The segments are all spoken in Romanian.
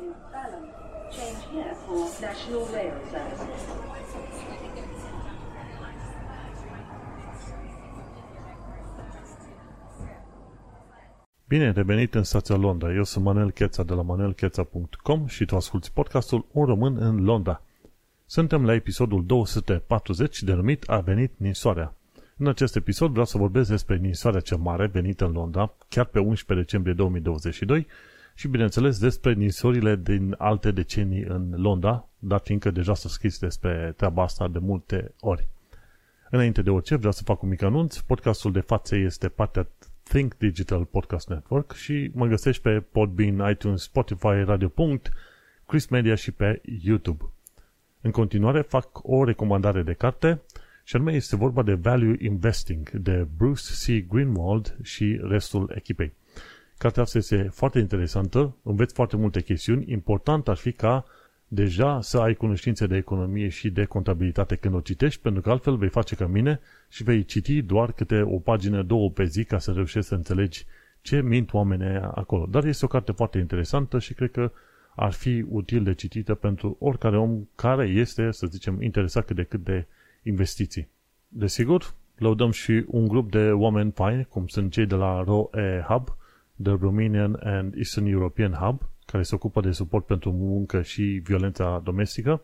is Balham. Change here for National Rail Services. Bine revenit în stația Londra. Eu sunt Manel Cheța de la manelcheța.com și tu asculti podcastul Un român în Londra. Suntem la episodul 240 denumit A venit ninsoarea. În acest episod vreau să vorbesc despre ninsoarea cea mare venită în Londra, chiar pe 11 decembrie 2022 și bineînțeles despre ninsorile din alte decenii în Londra, dar fiindcă deja s-a scris despre treaba asta de multe ori. Înainte de orice, vreau să fac un mic anunț. Podcastul de față este partea Think Digital Podcast Network și mă găsești pe Podbean, iTunes, Spotify, Radio. Chris Media și pe YouTube. În continuare fac o recomandare de carte și anume este vorba de Value Investing de Bruce C. Greenwald și restul echipei. Cartea asta este foarte interesantă, înveți foarte multe chestiuni. Important ar fi ca deja să ai cunoștințe de economie și de contabilitate când o citești, pentru că altfel vei face ca mine și vei citi doar câte o pagină, două pe zi ca să reușești să înțelegi ce mint oamenii acolo. Dar este o carte foarte interesantă și cred că ar fi util de citită pentru oricare om care este, să zicem, interesat cât de cât de investiții. Desigur, lăudăm și un grup de oameni faini, cum sunt cei de la ROE Hub, The Romanian and Eastern European Hub, care se ocupă de suport pentru muncă și violența domestică.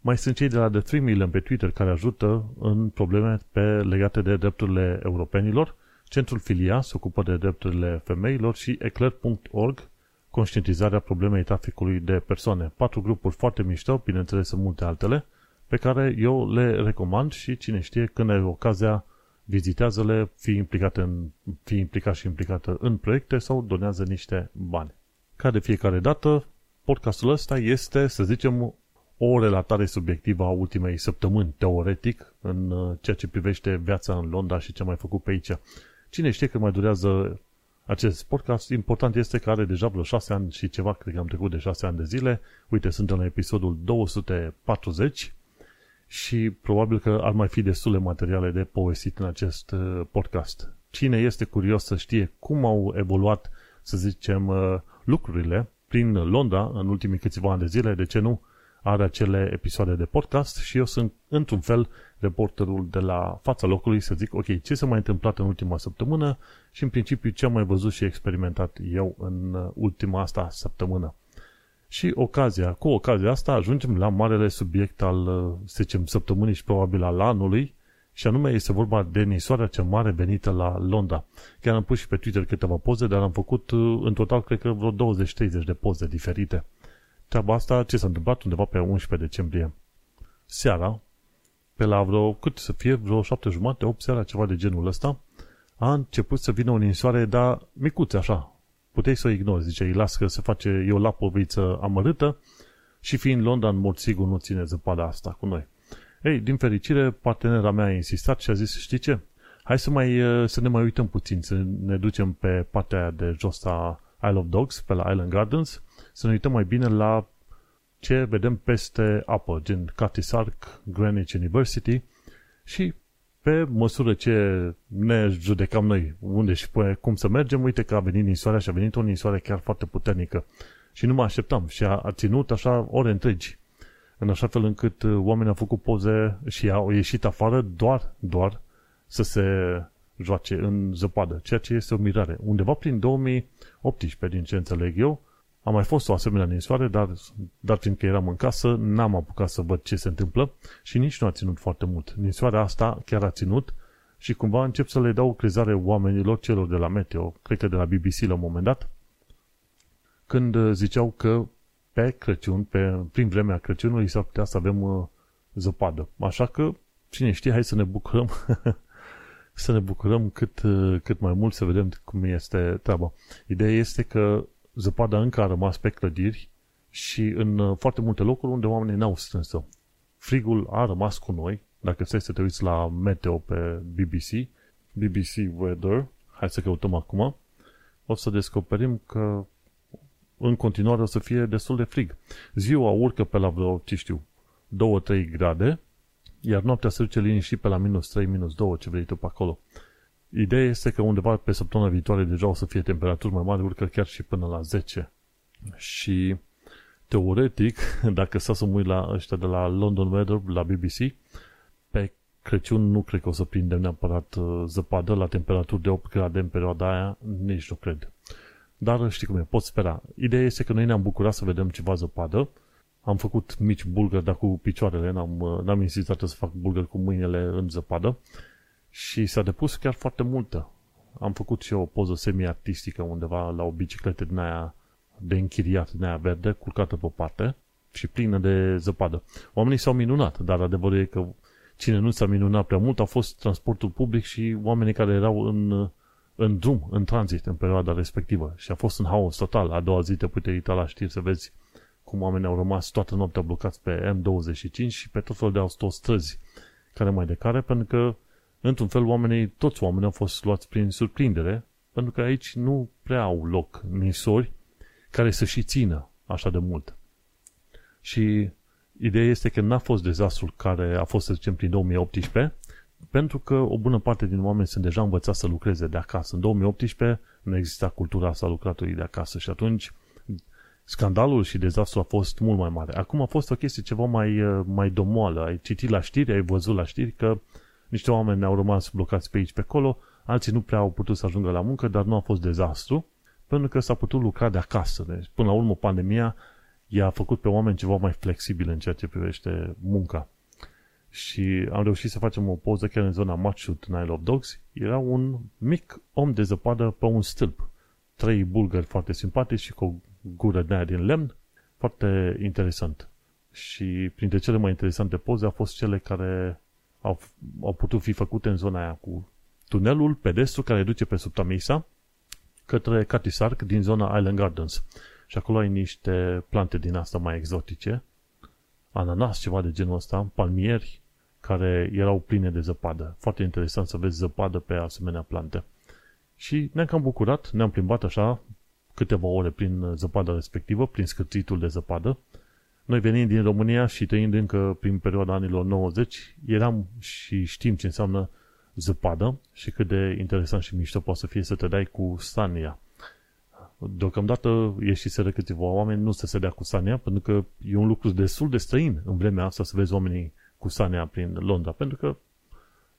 Mai sunt cei de la The 3 Million pe Twitter care ajută în probleme pe, legate de drepturile europenilor. Centrul Filia se ocupă de drepturile femeilor și eclair.org, conștientizarea problemei traficului de persoane. Patru grupuri foarte mișto, bineînțeles sunt multe altele, pe care eu le recomand și cine știe când ai ocazia vizitează-le, fii implicat, în, fii implicat și implicată în proiecte sau donează niște bani. Ca de fiecare dată, podcastul ăsta este, să zicem, o relatare subiectivă a ultimei săptămâni, teoretic, în uh, ceea ce privește viața în Londra și ce am mai făcut pe aici. Cine știe că mai durează acest podcast, important este că are deja vreo 6 ani și ceva, cred că am trecut de 6 ani de zile. Uite, suntem la episodul 240 și probabil că ar mai fi destule materiale de povestit în acest uh, podcast. Cine este curios să știe cum au evoluat, să zicem, uh, lucrurile prin Londra în ultimii câțiva ani de zile, de ce nu, are acele episoade de podcast și eu sunt, într-un fel, reporterul de la fața locului să zic, ok, ce s-a mai întâmplat în ultima săptămână și, în principiu, ce am mai văzut și experimentat eu în uh, ultima asta săptămână. Și ocazia, cu ocazia asta ajungem la marele subiect al, uh, să zicem, săptămânii și probabil al anului, și anume este vorba de nisoarea cea mare venită la Londra. Chiar am pus și pe Twitter câteva poze, dar am făcut uh, în total, cred că vreo 20-30 de poze diferite. Treaba asta, ce s-a întâmplat undeva pe 11 decembrie? Seara, pe la vreo, cât să fie, vreo 7 jumate, 8 seara, ceva de genul ăsta, a început să vină o ninsoare, dar micuțe așa, puteai să o ignori, zice, îi las că se face, e o lapoviță amărâtă și fiind Londra, în mod sigur nu ține zăpada asta cu noi. Ei, din fericire, partenera mea a insistat și a zis, știi ce, hai să, mai, să ne mai uităm puțin, să ne ducem pe partea de jos a Isle of Dogs, pe la Island Gardens, să ne uităm mai bine la ce vedem peste apă, gen Curtis Ark, Greenwich University și pe măsură ce ne judecam noi unde și pe cum să mergem, uite că a venit ninsoarea și a venit o ninsoare chiar foarte puternică. Și nu mă așteptam și a, a ținut așa ore întregi. În așa fel încât uh, oamenii au făcut poze și au ieșit afară doar, doar să se joace în zăpadă, ceea ce este o mirare. Undeva prin 2018, din ce înțeleg eu, a mai fost o asemenea ninsoare, dar, dar fiindcă eram în casă, n-am apucat să văd ce se întâmplă și nici nu a ținut foarte mult. Ninsoarea asta chiar a ținut și cumva încep să le dau crezare oamenilor celor de la Meteo, cred că de la BBC la un moment dat, când ziceau că pe Crăciun, pe, prin vremea Crăciunului, s-ar putea să avem uh, zăpadă. Așa că, cine știe, hai să ne bucurăm să ne bucurăm cât, uh, cât mai mult să vedem cum este treaba. Ideea este că zăpada încă a rămas pe clădiri și în uh, foarte multe locuri unde oamenii n-au strâns-o. Frigul a rămas cu noi. Dacă stai să te uiți la meteo pe BBC, BBC Weather, hai să căutăm acum, o să descoperim că în continuare o să fie destul de frig. Ziua urcă pe la vreo, ce știu, 2-3 grade, iar noaptea se duce liniștit pe la minus 3, minus 2, ce vrei tu pe acolo. Ideea este că undeva pe săptămâna viitoare deja o să fie temperaturi mai mari, urcă chiar și până la 10. Și teoretic, dacă să mă uit la ăștia de la London Weather, la BBC, pe Crăciun nu cred că o să prindem neapărat uh, zăpadă la temperaturi de 8 grade în perioada aia, nici nu cred. Dar știi cum e, pot spera. Ideea este că noi ne-am bucurat să vedem ceva zăpadă. Am făcut mici bulgări, dar cu picioarele, n-am, uh, n-am insistat să fac bulgări cu mâinile în zăpadă. Și s-a depus chiar foarte multă. Am făcut și eu o poză semi-artistică undeva la o bicicletă din aia de închiriat, din aia verde, culcată pe parte și plină de zăpadă. Oamenii s-au minunat, dar adevărul e că cine nu s-a minunat prea mult a fost transportul public și oamenii care erau în, în drum, în tranzit, în perioada respectivă. Și a fost un haos total. A doua zi te puteai uita la știri să vezi cum oamenii au rămas toată noaptea blocați pe M25 și pe tot felul de autostrăzi care mai de care, pentru că, într-un fel, oamenii, toți oamenii au fost luați prin surprindere, pentru că aici nu prea au loc nisori care să și țină așa de mult. Și Ideea este că n-a fost dezastrul care a fost, să zicem, prin 2018, pentru că o bună parte din oameni sunt deja învățați să lucreze de acasă. În 2018 nu exista cultura asta lucratului de acasă și atunci scandalul și dezastrul a fost mult mai mare. Acum a fost o chestie ceva mai, mai domoală. Ai citit la știri, ai văzut la știri că niște oameni au rămas blocați pe aici, pe acolo, alții nu prea au putut să ajungă la muncă, dar nu a fost dezastru, pentru că s-a putut lucra de acasă. Deci, până la urmă, pandemia i-a făcut pe oameni ceva mai flexibil în ceea ce privește munca. Și am reușit să facem o poză chiar în zona Matchut în Isle of Dogs. Era un mic om de zăpadă pe un stâlp. Trei bulgări foarte simpatici și cu o gură de aia din lemn. Foarte interesant. Și printre cele mai interesante poze au fost cele care au, au putut fi făcute în zona aia cu tunelul pedestru care duce pe sub Tamisa către Catisarc din zona Island Gardens. Și acolo ai niște plante din asta mai exotice, ananas, ceva de genul ăsta, palmieri, care erau pline de zăpadă. Foarte interesant să vezi zăpadă pe asemenea plante. Și ne-am cam bucurat, ne-am plimbat așa câteva ore prin zăpada respectivă, prin scârțitul de zăpadă. Noi venind din România și trăind încă prin perioada anilor 90, eram și știm ce înseamnă zăpadă și cât de interesant și mișto poate să fie să te dai cu Sania. Deocamdată ieșiseră câteva oameni, nu se sădea cu Sania, pentru că e un lucru destul de străin în vremea asta să vezi oamenii cu Sania prin Londra, pentru că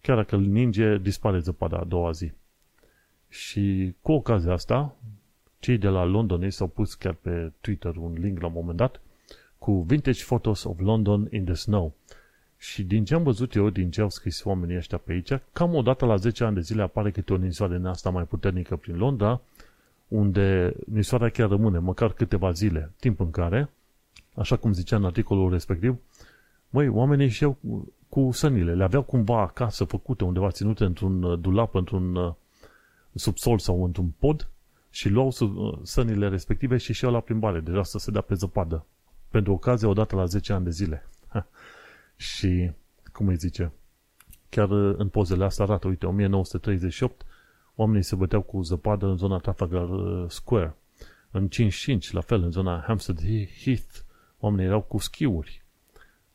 chiar dacă îl ninge, dispare zăpada a doua zi. Și cu ocazia asta, cei de la London s-au pus chiar pe Twitter un link la un moment dat cu Vintage Photos of London in the Snow. Și din ce am văzut eu, din ce au scris oamenii ăștia pe aici, cam o dată la 10 ani de zile apare câte o ninsoare în asta mai puternică prin Londra, unde nisoarea chiar rămâne măcar câteva zile, timp în care, așa cum zicea în articolul respectiv, măi, oamenii și cu sănile, le aveau cumva acasă făcute undeva ținute într-un uh, dulap, într-un uh, subsol sau într-un pod și luau uh, sănile respective și și la plimbare, deja să se dea pe zăpadă. Pentru ocazie, odată la 10 ani de zile. și, cum îi zice, chiar în pozele astea arată, uite, 1938, oamenii se băteau cu zăpadă în zona Trafalgar uh, Square. În 55, la fel, în zona Hampstead Heath, oamenii erau cu schiuri.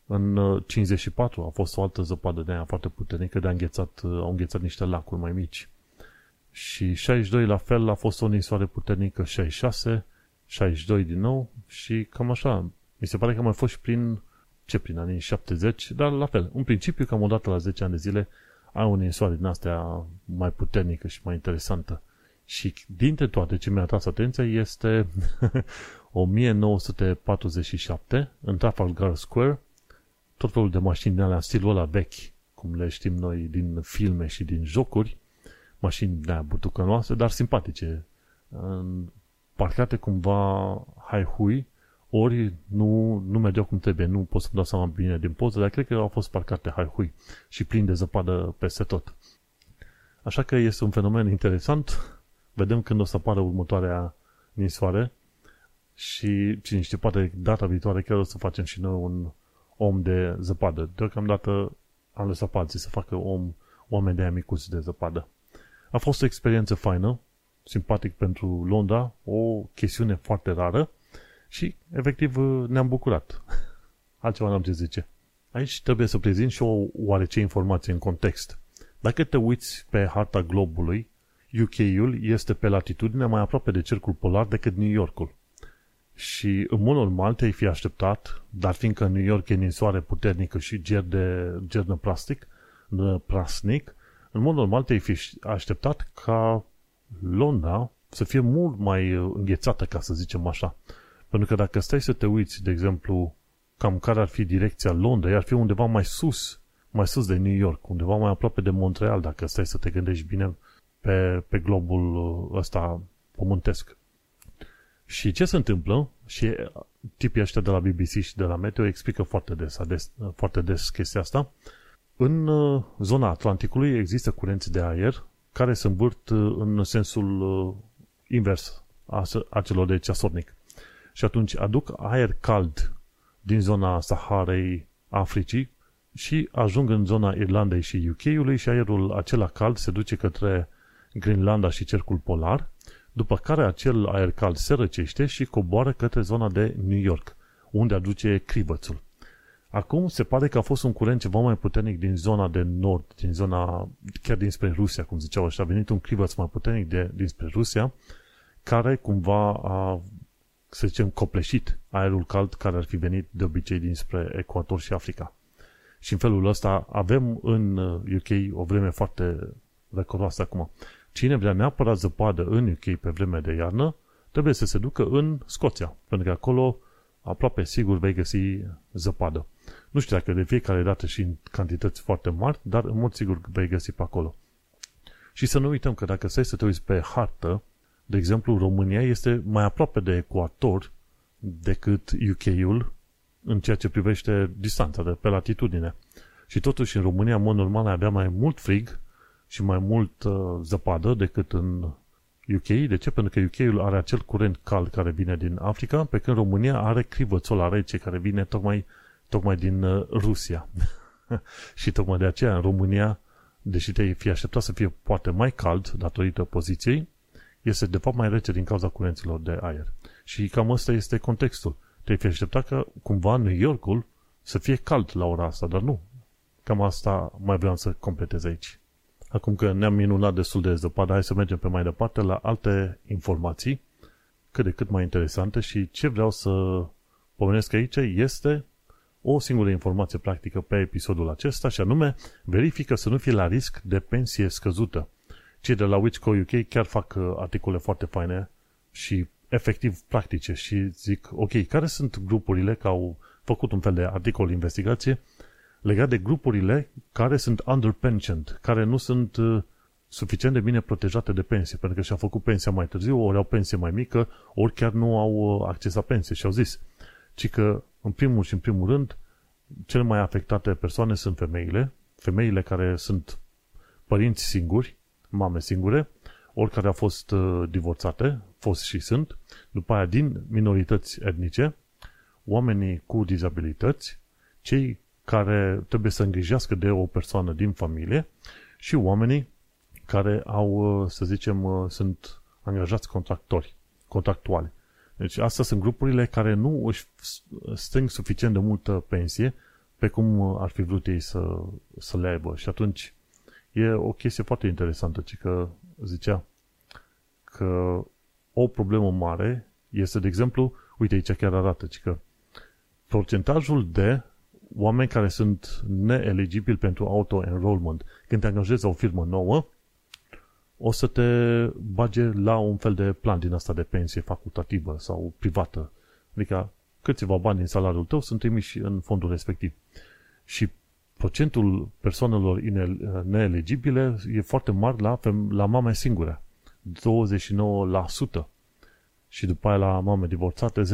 În 54 uh, a fost o altă zăpadă de aia foarte puternică, de a înghețat, uh, au înghețat niște lacuri mai mici. Și 62 la fel a fost o ninsoare puternică, 66, 62 din nou și cam așa. Mi se pare că a mai fost și prin, ce, prin anii 70, dar la fel. În principiu, cam o dată la 10 ani de zile ai o ninsoare din astea mai puternică și mai interesantă. Și dintre toate ce mi-a tras atenția este 1947 în Trafalgar Square tot felul de mașini de alea stilul ăla vechi, cum le știm noi din filme și din jocuri, mașini de butucănoase, dar simpatice, parcate cumva hai-hui ori nu, nu mergeau cum trebuie, nu pot să-mi dau seama bine din poză, dar cred că au fost parcate hai-hui și plin de zăpadă peste tot. Așa că este un fenomen interesant. Vedem când o să apară următoarea ninsoare și cine știe, poate data viitoare chiar o să facem și noi un om de zăpadă. Deocamdată am lăsat pe alții să facă om, oameni de aia micuți de zăpadă. A fost o experiență faină, simpatic pentru Londra, o chestiune foarte rară, și, efectiv, ne-am bucurat. Altceva n-am ce zice. Aici trebuie să prezint și o oarece informație în context. Dacă te uiți pe harta globului, UK-ul este pe latitudine mai aproape de cercul polar decât New Yorkul. Și în mod normal te-ai fi așteptat, dar fiindcă New York e ninsoare puternică și ger de gernă plastic, prasnic, în mod normal te-ai fi așteptat ca Londra să fie mult mai înghețată, ca să zicem așa. Pentru că dacă stai să te uiți, de exemplu, cam care ar fi direcția Londrei, ar fi undeva mai sus, mai sus de New York, undeva mai aproape de Montreal, dacă stai să te gândești bine pe, pe globul ăsta pământesc. Și ce se întâmplă, și tipii ăștia de la BBC și de la Meteo explică foarte des, ades, foarte des chestia asta, în uh, zona Atlanticului există curenți de aer care se învârt uh, în sensul uh, invers a celor de ceasornic. Și atunci aduc aer cald din zona Saharei Africii și ajung în zona Irlandei și UK-ului și aerul acela cald se duce către Grenlanda și cercul polar, după care acel aer cald se răcește și coboară către zona de New York, unde aduce crivățul. Acum se pare că a fost un curent ceva mai puternic din zona de nord, din zona, chiar dinspre Rusia, cum ziceau așa, a venit un crivăț mai puternic de, dinspre Rusia, care cumva a, să zicem, copleșit aerul cald care ar fi venit de obicei dinspre Ecuator și Africa. Și în felul ăsta avem în UK uh, o vreme foarte răcoroasă acum. Cine vrea neapărat zăpadă în UK pe vreme de iarnă, trebuie să se ducă în Scoția, pentru că acolo aproape sigur vei găsi zăpadă. Nu știu dacă de fiecare dată și în cantități foarte mari, dar în mod sigur vei găsi pe acolo. Și să nu uităm că dacă stai să te uiți pe hartă, de exemplu, România este mai aproape de ecuator decât UK-ul în ceea ce privește distanța de pe latitudine. Și totuși în România, în mod normal, avea mai mult frig și mai mult uh, zăpadă decât în UK. De ce? Pentru că UK-ul are acel curent cald care vine din Africa, pe când România are crivățul la rece care vine tocmai, tocmai din uh, Rusia. și tocmai de aceea în România, deși te-ai fi așteptat să fie poate mai cald datorită poziției, este de fapt mai rece din cauza curenților de aer. Și cam ăsta este contextul. Te-ai fi așteptat că cumva New Yorkul să fie cald la ora asta, dar nu. Cam asta mai vreau să completez aici. Acum că ne-am minunat destul de zăpadă, hai să mergem pe mai departe la alte informații cât de cât mai interesante și ce vreau să pomenesc aici este o singură informație practică pe episodul acesta și anume verifică să nu fie la risc de pensie scăzută. Cei de la Witchco UK chiar fac uh, articole foarte faine și efectiv practice și zic, ok, care sunt grupurile, că au făcut un fel de articol investigație legat de grupurile care sunt underpensioned, care nu sunt uh, suficient de bine protejate de pensie, pentru că și-au făcut pensia mai târziu, ori au pensie mai mică, ori chiar nu au uh, acces la pensie și au zis, ci că în primul și în primul rând, cele mai afectate persoane sunt femeile, femeile care sunt părinți singuri, mame singure, ori care au fost uh, divorțate, fost și sunt, după aia din minorități etnice, oamenii cu dizabilități, cei care trebuie să îngrijească de o persoană din familie și oamenii care au, uh, să zicem, uh, sunt angajați contractori, contractuali. Deci astea sunt grupurile care nu își strâng suficient de multă pensie pe cum ar fi vrut ei să, să le aibă. Și atunci e o chestie foarte interesantă, ci că zicea că o problemă mare este, de exemplu, uite aici chiar arată, ci că procentajul de oameni care sunt neeligibili pentru auto-enrollment. Când te angajezi la o firmă nouă, o să te bage la un fel de plan din asta de pensie facultativă sau privată. Adică câțiva bani din salariul tău sunt trimiși în fondul respectiv. Și procentul persoanelor neeligibile e foarte mare la, la mame singure. 29% și după aia la mame divorțate 10%.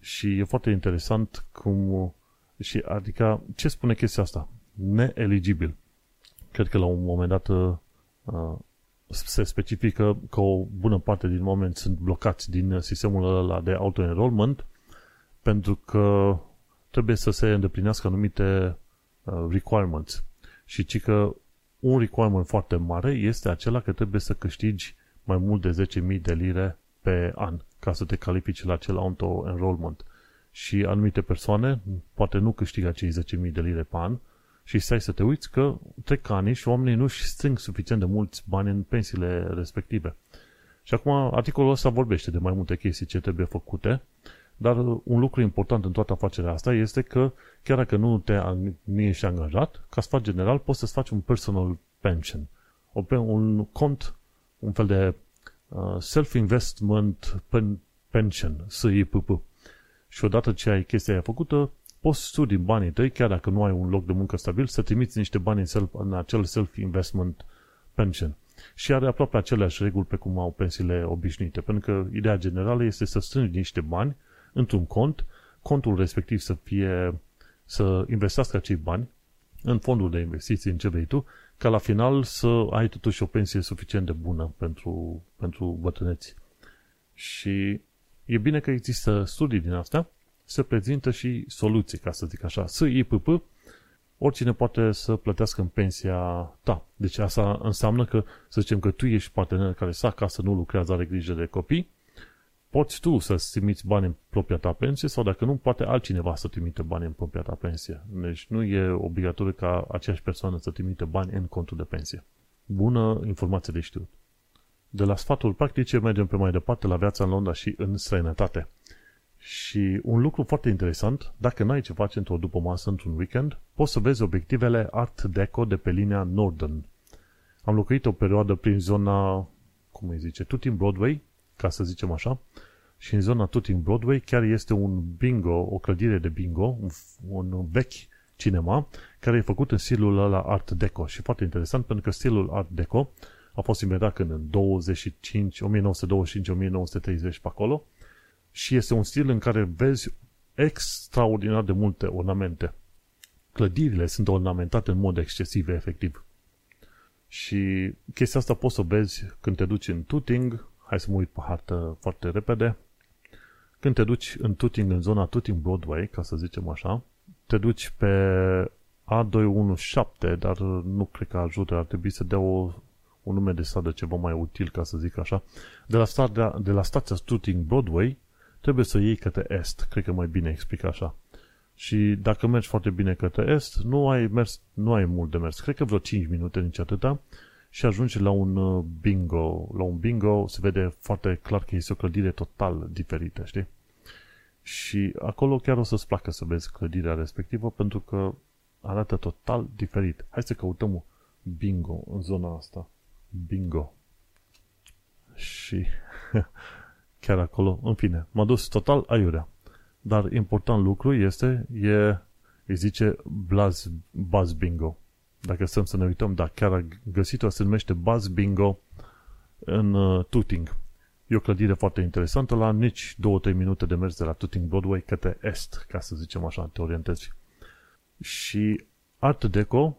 Și e foarte interesant cum și adică, ce spune chestia asta? Neeligibil. Cred că la un moment dat uh, uh, se specifică că o bună parte din oameni sunt blocați din sistemul ăla de auto-enrollment pentru că trebuie să se îndeplinească anumite uh, requirements. Și ci că un requirement foarte mare este acela că trebuie să câștigi mai mult de 10.000 de lire pe an ca să te califici la acel auto-enrollment și anumite persoane poate nu câștigă acei 10.000 de lire pe an și stai să te uiți că trec ani și oamenii nu își strâng suficient de mulți bani în pensiile respective. Și acum articolul ăsta vorbește de mai multe chestii ce trebuie făcute, dar un lucru important în toată afacerea asta este că chiar dacă nu, te, nu ești angajat, ca sfat general poți să-ți faci un personal pension, un cont, un fel de uh, self-investment pension, SIPP. Și odată ce ai chestia aia făcută, poți tu din banii tăi, chiar dacă nu ai un loc de muncă stabil, să trimiți niște bani în, self, în acel self-investment pension. Și are aproape aceleași reguli pe cum au pensiile obișnuite, pentru că ideea generală este să strângi niște bani într-un cont, contul respectiv să fie, să investească acei bani în fondul de investiții, în ce vrei tu, ca la final să ai totuși o pensie suficient de bună pentru, pentru bătrâneți. Și e bine că există studii din astea, se prezintă și soluții, ca să zic așa. SIPP, oricine poate să plătească în pensia ta. Deci asta înseamnă că, să zicem că tu ești partener care să acasă, nu lucrează, are grijă de copii, poți tu să-ți trimiți bani în propria ta pensie sau dacă nu, poate altcineva să trimite bani în propria ta pensie. Deci nu e obligatoriu ca aceeași persoană să trimite bani în contul de pensie. Bună informație de știut. De la sfaturi practice mergem pe mai departe la viața în Londra și în străinătate. Și un lucru foarte interesant, dacă n-ai ce face într-o după masă, într-un weekend, poți să vezi obiectivele Art Deco de pe linia Northern. Am locuit o perioadă prin zona, cum îi zice, Tutin Broadway, ca să zicem așa, și în zona Tutin Broadway chiar este un bingo, o clădire de bingo, un, un vechi cinema, care e făcut în stilul ăla Art Deco. Și foarte interesant, pentru că stilul Art Deco a fost inventat când în 25, 1925-1930 pe acolo și este un stil în care vezi extraordinar de multe ornamente. Clădirile sunt ornamentate în mod excesiv, efectiv. Și chestia asta poți să vezi când te duci în Tuting, hai să mă uit pe hartă foarte repede, când te duci în Tuting, în zona Tuting Broadway, ca să zicem așa, te duci pe A217, dar nu cred că ajută, ar trebui să dea o, un nume de stradă ceva mai util, ca să zic așa. De la, stadia, de la stația Tuting Broadway, trebuie să iei către est, cred că mai bine explic așa. Și dacă mergi foarte bine către est, nu ai, mers, nu ai mult de mers. Cred că vreo 5 minute, nici atâta, și ajungi la un uh, bingo. La un bingo se vede foarte clar că este o clădire total diferită, știi? Și acolo chiar o să-ți placă să vezi clădirea respectivă pentru că arată total diferit. Hai să căutăm bingo în zona asta. Bingo. Și chiar acolo, în fine, m-a dus total aiurea. Dar important lucru este, e, îi zice Buzz, Buzz Bingo. Dacă stăm să ne uităm, da, chiar a găsit-o, se numește Buzz Bingo în uh, Tooting. E o clădire foarte interesantă, la nici 2-3 minute de mers de la Tooting Broadway către est, ca să zicem așa, te orientezi. Și Art Deco,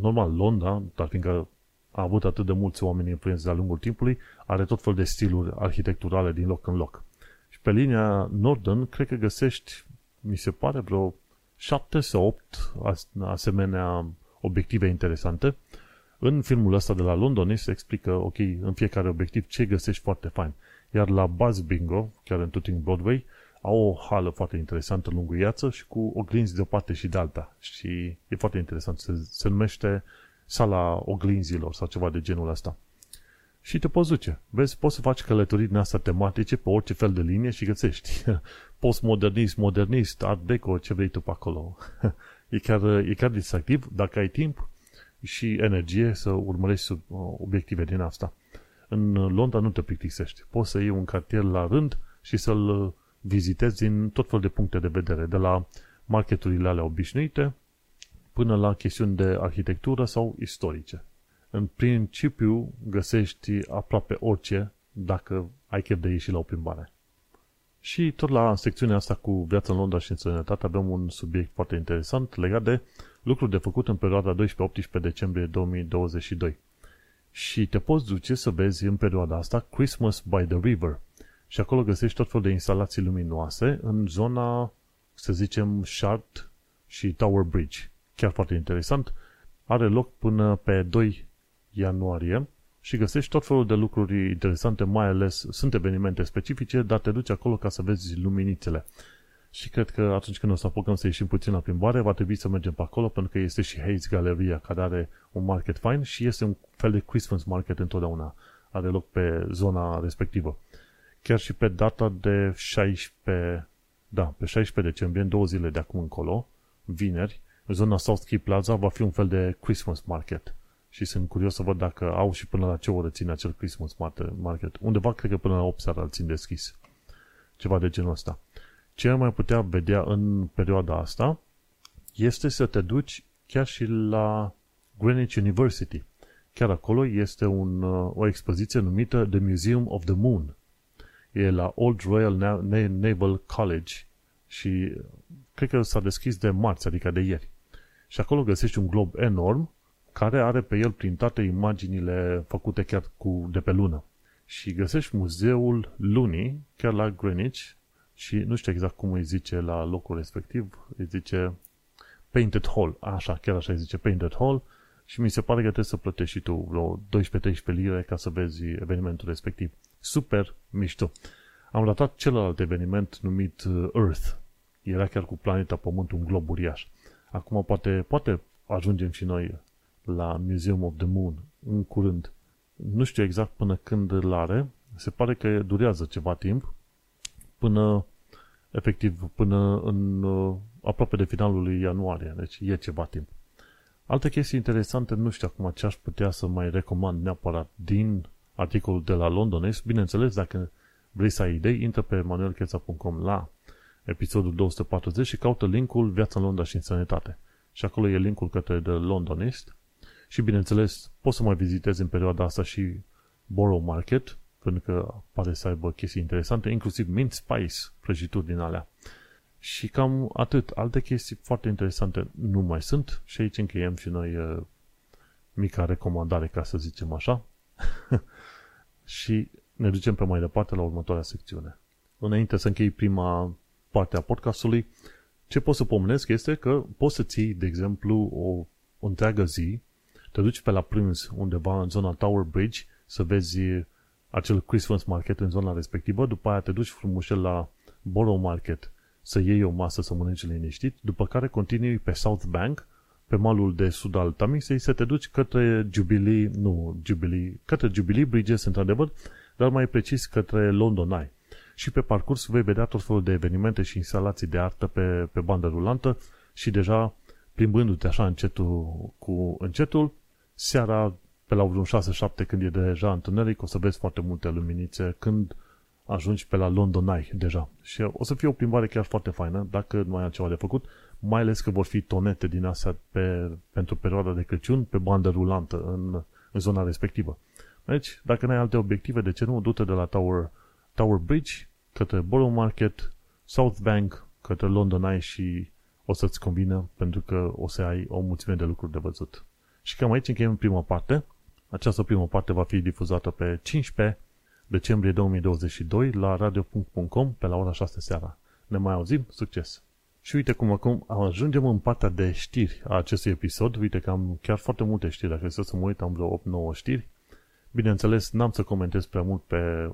normal Londra, dar fiindcă a avut atât de mulți oameni influenți de-a lungul timpului, are tot fel de stiluri arhitecturale din loc în loc. Și pe linia Northern, cred că găsești, mi se pare, vreo 7 sau 8 asemenea obiective interesante. În filmul ăsta de la London se explică, ok, în fiecare obiectiv ce găsești foarte fain. Iar la Buzz Bingo, chiar în Tooting Broadway, au o hală foarte interesantă lunguiață și cu oglinzi de o parte și de alta. Și e foarte interesant. Se, se numește sala oglinzilor sau ceva de genul ăsta. Și te poți duce. Vezi, poți să faci călătorii din astea tematice pe orice fel de linie și găsești. Postmodernist, modernist, art deco, ce vrei tu pe acolo. e, chiar, e chiar distractiv dacă ai timp și energie să urmărești obiective din asta. În Londra nu te plictisești. Poți să iei un cartier la rând și să-l vizitezi din tot fel de puncte de vedere, de la marketurile alea obișnuite până la chestiuni de arhitectură sau istorice. În principiu găsești aproape orice dacă ai chef de ieși la o plimbare. Și tot la secțiunea asta cu viața în Londra și în sănătate avem un subiect foarte interesant legat de lucruri de făcut în perioada 12-18 decembrie 2022. Și te poți duce să vezi în perioada asta Christmas by the River. Și acolo găsești tot fel de instalații luminoase în zona, să zicem, Shard și Tower Bridge. Chiar foarte interesant. Are loc până pe 2 ianuarie și găsești tot felul de lucruri interesante, mai ales sunt evenimente specifice, dar te duci acolo ca să vezi luminițele. Și cred că atunci când o să apucăm să ieșim puțin la plimbare, va trebui să mergem pe acolo, pentru că este și Hayes Galeria, care are un market fine și este un fel de Christmas market întotdeauna are loc pe zona respectivă. Chiar și pe data de 16, da, pe 16 decembrie, în două zile de acum încolo, vineri, în zona South Key Plaza va fi un fel de Christmas market. Și sunt curios să văd dacă au și până la ce oră ține acel Christmas market. Undeva, cred că până la 8 seara îl țin deschis. Ceva de genul ăsta. Ce ai mai putea vedea în perioada asta este să te duci chiar și la Greenwich University. Chiar acolo este un, uh, o expoziție numită The Museum of the Moon. E la Old Royal Naval College și cred că s-a deschis de marți, adică de ieri. Și acolo găsești un glob enorm care are pe el printate imaginile făcute chiar cu, de pe lună. Și găsești muzeul lunii, chiar la Greenwich, și nu știu exact cum îi zice la locul respectiv, îi zice Painted Hall, așa, chiar așa îi zice Painted Hall, și mi se pare că trebuie să plătești și tu vreo 12-13 lire ca să vezi evenimentul respectiv. Super mișto. Am ratat celălalt eveniment numit uh, Earth. Era chiar cu planeta Pământ, un glob uriaș. Acum poate, poate ajungem și noi la Museum of the Moon în curând. Nu știu exact până când îl are. Se pare că durează ceva timp până efectiv până în uh, aproape de finalul lui ianuarie. Deci e ceva timp. Alte chestii interesante, nu știu acum ce aș putea să mai recomand neapărat din articolul de la Londonist. Bineînțeles, dacă vrei să ai idei, intră pe manuelcheța.com la episodul 240 și caută linkul Viața în Londra și în Sănătate. Și acolo e linkul către The Londonist. Și bineînțeles, poți să mai vizitezi în perioada asta și Borough Market, pentru că pare să aibă chestii interesante, inclusiv mint spice, prăjituri din alea. Și cam atât. Alte chestii foarte interesante nu mai sunt și aici încheiem și noi uh, mica recomandare, ca să zicem așa. și ne ducem pe mai departe la următoarea secțiune. Înainte să închei prima parte a podcastului, ce pot să pomenesc este că poți să ții, de exemplu, o, o întreagă zi, te duci pe la prânz undeva în zona Tower Bridge să vezi acel Christmas market în zona respectivă, după aia te duci frumușel la Borough Market să iei o masă să mănânci liniștit, după care continui pe South Bank, pe malul de sud al Tamisei, să te duci către Jubilee, nu Jubilee, către Jubilee Bridges, într-adevăr, dar mai precis către London Eye. Și pe parcurs vei vedea tot felul de evenimente și instalații de artă pe, pe bandă rulantă și deja plimbându-te așa încetul cu încetul, seara pe la vreun 6-7 când e deja întuneric, o să vezi foarte multe luminițe când ajungi pe la London Eye deja. Și o să fie o plimbare chiar foarte faină, dacă nu ai altceva de făcut, mai ales că vor fi tonete din astea pe, pentru perioada de Crăciun pe bandă rulantă în, în zona respectivă. Deci, dacă nu ai alte obiective, de ce nu, du-te de la Tower, Tower Bridge către Borough Market, South Bank, către London Eye și o să-ți convină pentru că o să ai o mulțime de lucruri de văzut. Și cam aici încheiem prima parte. Această primă parte va fi difuzată pe 15 decembrie 2022 la radio.com pe la ora 6 seara. Ne mai auzim? Succes! Și uite cum acum ajungem în partea de știri a acestui episod. Uite că am chiar foarte multe știri. Dacă să mă uit, am vreo 8-9 știri. Bineînțeles, n-am să comentez prea mult pe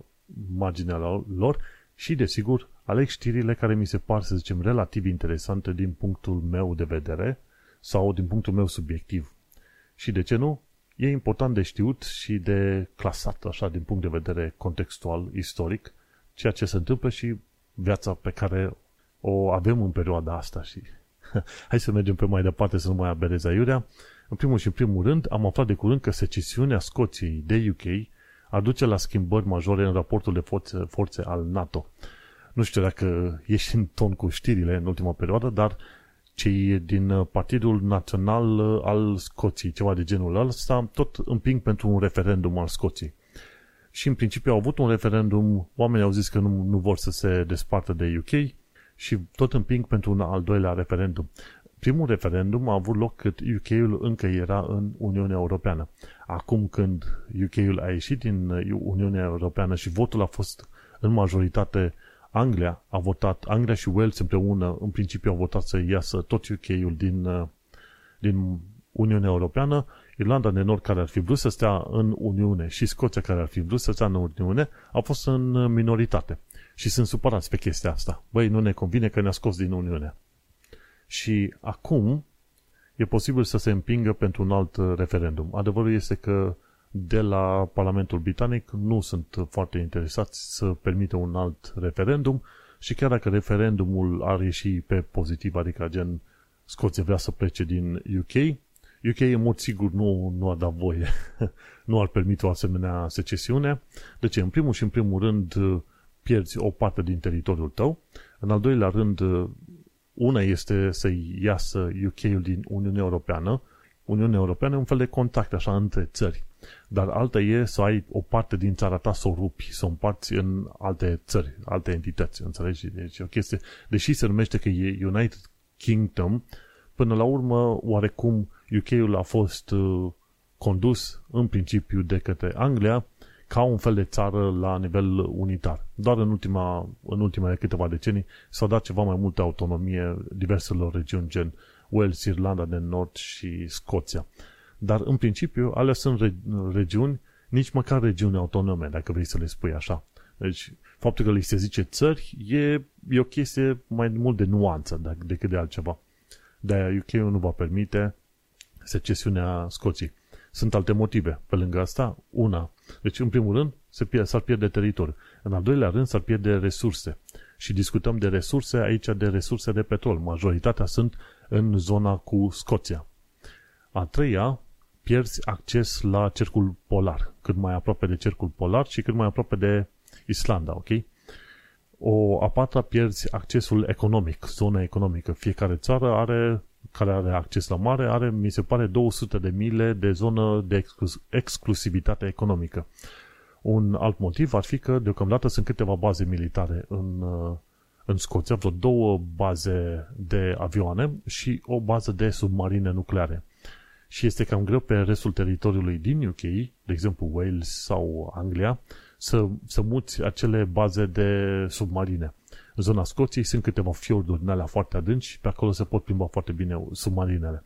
marginea lor și, desigur, aleg știrile care mi se par, să zicem, relativ interesante din punctul meu de vedere sau din punctul meu subiectiv. Și de ce nu? e important de știut și de clasat, așa, din punct de vedere contextual, istoric, ceea ce se întâmplă și viața pe care o avem în perioada asta și hai să mergem pe mai departe să nu mai aberez aiurea. În primul și în primul rând, am aflat de curând că secesiunea Scoției de UK aduce la schimbări majore în raportul de forțe, forțe al NATO. Nu știu dacă ești în ton cu știrile în ultima perioadă, dar cei din uh, Partidul Național uh, al Scoției, ceva de genul ăsta, tot împing pentru un referendum al Scoției. Și în principiu au avut un referendum, oamenii au zis că nu, nu vor să se despartă de UK și tot împing pentru un al doilea referendum. Primul referendum a avut loc cât UK-ul încă era în Uniunea Europeană. Acum când UK-ul a ieșit din uh, Uniunea Europeană și votul a fost în majoritate Anglia a votat, Anglia și Wales împreună, în principiu au votat să iasă tot UK-ul din, uh, din Uniunea Europeană, Irlanda de Nord, care ar fi vrut să stea în Uniune, și Scoția, care ar fi vrut să stea în Uniune, au fost în minoritate. Și sunt supărați pe chestia asta. Băi, nu ne convine că ne-a scos din Uniune. Și acum e posibil să se împingă pentru un alt referendum. Adevărul este că de la Parlamentul Britanic nu sunt foarte interesați să permită un alt referendum și chiar dacă referendumul ar ieși pe pozitiv, adică gen Scoția vrea să plece din UK, UK în mod sigur nu, nu ar da voie, nu ar permite o asemenea secesiune. De ce? În primul și în primul rând pierzi o parte din teritoriul tău, în al doilea rând una este să iasă UK-ul din Uniunea Europeană, Uniunea Europeană e un fel de contact așa între țări. Dar alta e să ai o parte din țara ta să o rupi, să o împarți în alte țări, alte entități, înțelegi? Deci o chestie, deși se numește că e United Kingdom, până la urmă, oarecum, UK-ul a fost uh, condus în principiu de către Anglia ca un fel de țară la nivel unitar. Doar în, ultima, în ultimele câteva decenii s-a dat ceva mai multă autonomie diverselor regiuni, gen Wales, Irlanda de Nord și Scoția. Dar, în principiu, alea sunt re- regiuni, nici măcar regiuni autonome, dacă vrei să le spui așa. Deci, faptul că li se zice țări e, e o chestie mai mult de nuanță decât de altceva. De-aia UK nu va permite secesiunea Scoției. Sunt alte motive. Pe lângă asta, una. Deci, în primul rând, se pierde, s-ar pierde teritoriu. În al doilea rând, s-ar pierde resurse. Și discutăm de resurse, aici de resurse de petrol. Majoritatea sunt în zona cu Scoția. A treia, pierzi acces la cercul polar, cât mai aproape de cercul polar și cât mai aproape de Islanda, ok? O a patra, pierzi accesul economic, zona economică. Fiecare țară are, care are acces la mare, are, mi se pare, 200 de mile de zonă de exclus- exclusivitate economică. Un alt motiv ar fi că deocamdată sunt câteva baze militare în, în Scoția, vreo două baze de avioane și o bază de submarine nucleare. Și este cam greu pe restul teritoriului din UK, de exemplu Wales sau Anglia, să, să muți acele baze de submarine. În zona Scoției sunt câteva fiorduri din alea foarte adânci și pe acolo se pot plimba foarte bine submarinele.